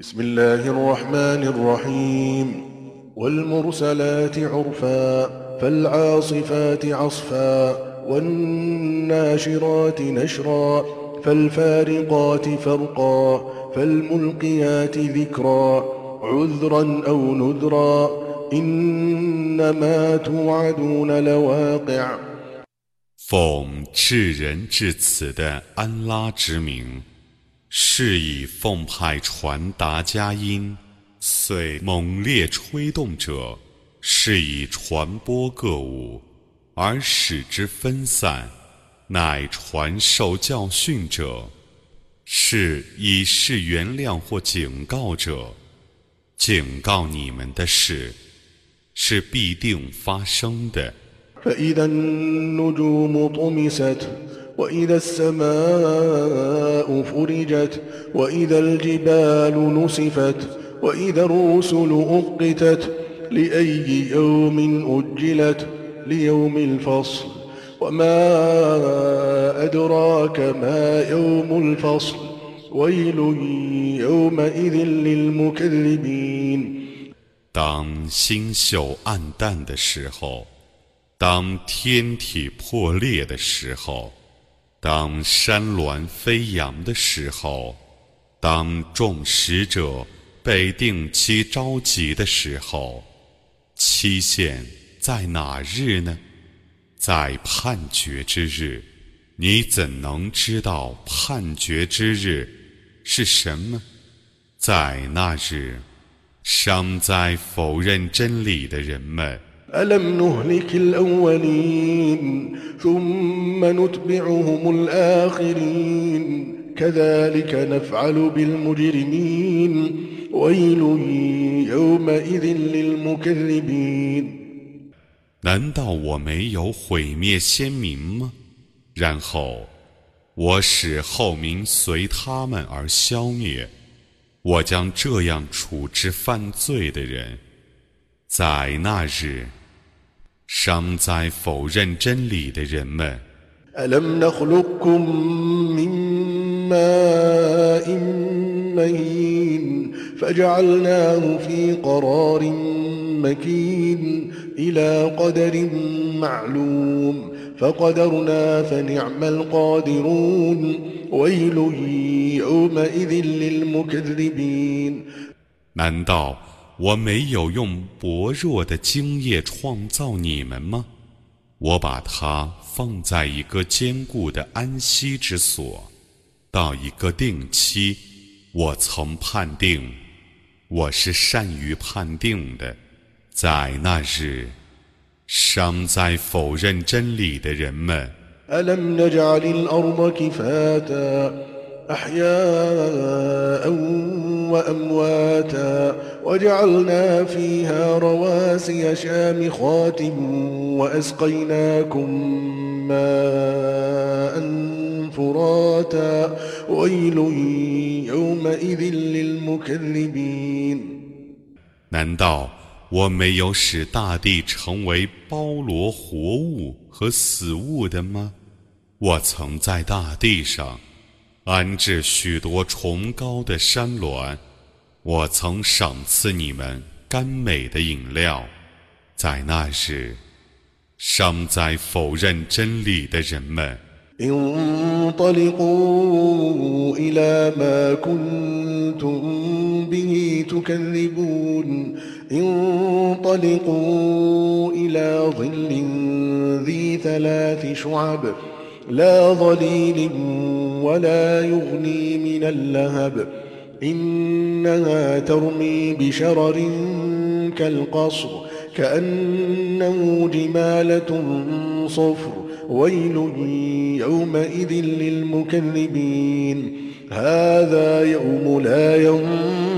بسم الله الرحمن الرحيم والمرسلات عرفا فالعاصفات عصفا والناشرات نشرا فالفارقات فرقا فالملقيات ذكرا عذرا او نذرا انما توعدون لواقع 奉至仁至慈的安拉之名， 是以奉派传达佳音，遂猛烈吹动者，是以传播各物，而使之分散，乃传授教训者，是以示原谅或警告者。警告你们的事，是必定发生的。فإذا النجوم طمست وإذا السماء فرجت وإذا الجبال نسفت وإذا الرسل أقتت لأي يوم أجلت ليوم الفصل وما أدراك ما يوم الفصل ويل يومئذ للمكذبين 当星宿暗淡的时候。当天体破裂的时候， 当山峦飞扬的时候，当众使者被定期召集的时候，期限在哪日呢？在判决之日。你怎能知道判决之日是什么？在那日，尚在否认真理的人们。ألم نهلك الأولين ثم نتبعهم الآخرين كذلك نفعل بالمجرمين ويل يومئذ للمكذبين 难道我没有毁灭先民吗？然后我使后民随他们而消灭，我将这样处置犯罪的人，在那日。 尚在否认真理的人们。ألم نخلقكم من ماء مهين فجعلناه في قرار مكين إلى قدر معلوم فقدرنا فنعم القادرون ويل يومئذ للمكذبين 难道 我没有用薄弱的精液创造你们吗？我把它放在一个坚固的安息之所，到一个定期，我曾判定，我是善于判定的。在那日，尚在否认真理的人们。أحياء وأمواتا وجعلنا فيها رواسي شامخات وأسقيناكم ماء فراتا ويل يومئذ للمكذبين 难道我没有使大地成为包罗活物和死物的吗？我曾在大地上。 安置许多崇高的山峦，我曾赏赐你们甘美的饮料。在那日，尚在否认真理的人们。لا ظليل ولا يغني من اللهب. إنها ترمي بشرر كالقصر كأنه جمالة صفر. ويل يومئذ للمكذبين. هذا يوم لا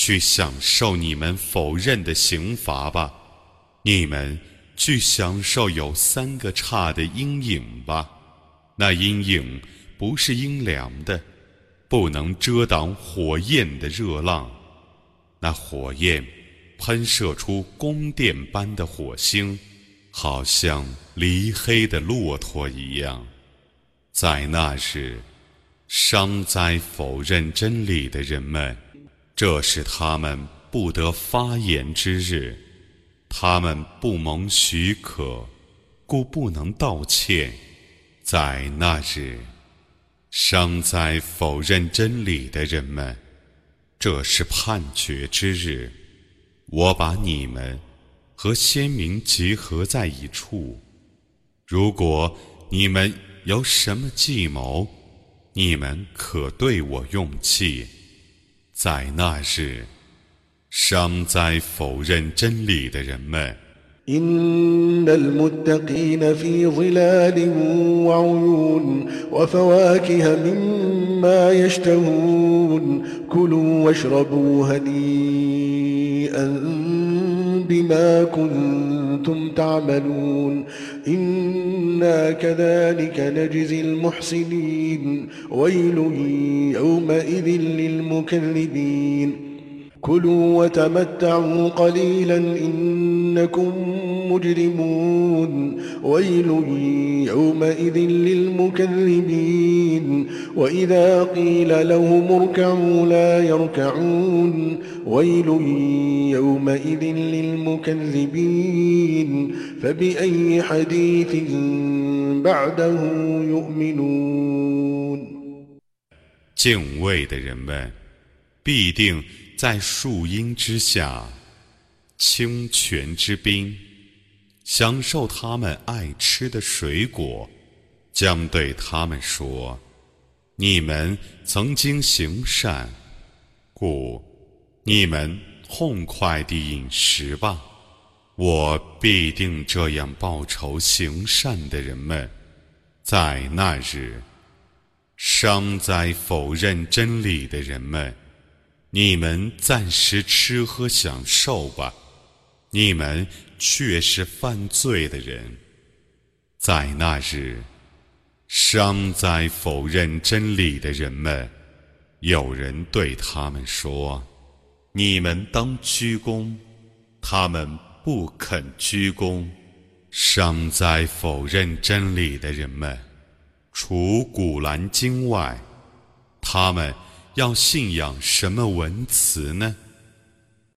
去享受你们否认的刑罚吧！你们去享受有三个叉的阴影吧！那阴影不是阴凉的，不能遮挡火焰的热浪。那火焰喷射出宫殿般的火星，好像离黑的骆驼一样。在那日。伤灾否认真理的人们，这是他们不得发言之日，他们不蒙许可，故不能道歉。在那日，伤在否认真理的人们，这是判决之日。我把你们和先民集合在一处，如果你们有什么计谋。你们可对我用气，在那日，伤灾否认真理的人们。إن المتقين في ظلال وعيون وفواكه مما يشتهون كلوا واشربوا هنيئا بما كنتم تعملون إنا كذلك نجزي المحسنين. ويل يومئذ للمكذبين. كلوا وتمتعوا قليلا إنكم مجرمون ويل يومئذ للمكذبين وإذا قيل لهم اركعوا لا يركعون ويل يومئذ للمكذبين فبأي حديث بعده يؤمنون 敬畏的人们必定 在树荫之下，清泉之滨，享受他们爱吃的水果，将对他们说：“你们曾经行善，故你们痛快地饮食吧。我必定这样报仇行善的人们。在那日，伤灾否认真理的人们。”你们暂时吃喝享受吧，你们却是犯罪的人。在那日，伤灾否认真理的人们，有人对他们说：“你们当鞠躬。”他们不肯鞠躬。伤灾否认真理的人们，除古兰经外，他们。要信仰什么文辞呢？